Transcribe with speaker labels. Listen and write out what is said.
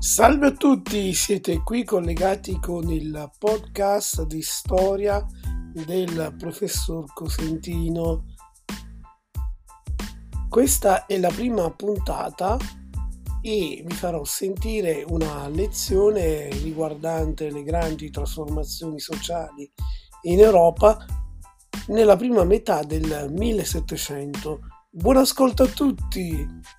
Speaker 1: Salve a tutti, siete qui collegati con il podcast di storia del professor Cosentino. Questa è la prima puntata e vi farò sentire una lezione riguardante le grandi trasformazioni sociali in Europa nella prima metà del 1700. Buon ascolto a tutti!